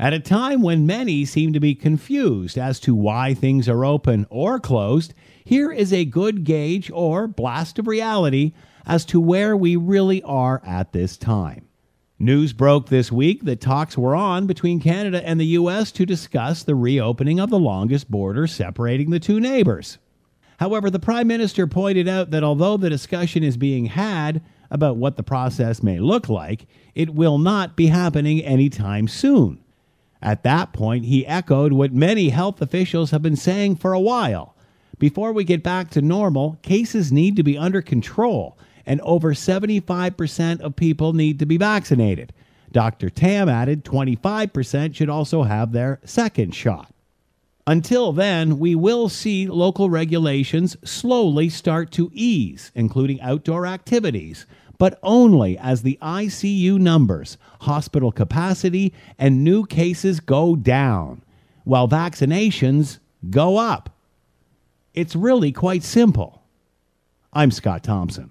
At a time when many seem to be confused as to why things are open or closed, here is a good gauge or blast of reality as to where we really are at this time. News broke this week that talks were on between Canada and the U.S. to discuss the reopening of the longest border separating the two neighbors. However, the Prime Minister pointed out that although the discussion is being had about what the process may look like, it will not be happening anytime soon. At that point, he echoed what many health officials have been saying for a while. Before we get back to normal, cases need to be under control, and over 75% of people need to be vaccinated. Dr. Tam added 25% should also have their second shot. Until then, we will see local regulations slowly start to ease, including outdoor activities, but only as the ICU numbers, hospital capacity, and new cases go down, while vaccinations go up. It's really quite simple. I'm Scott Thompson.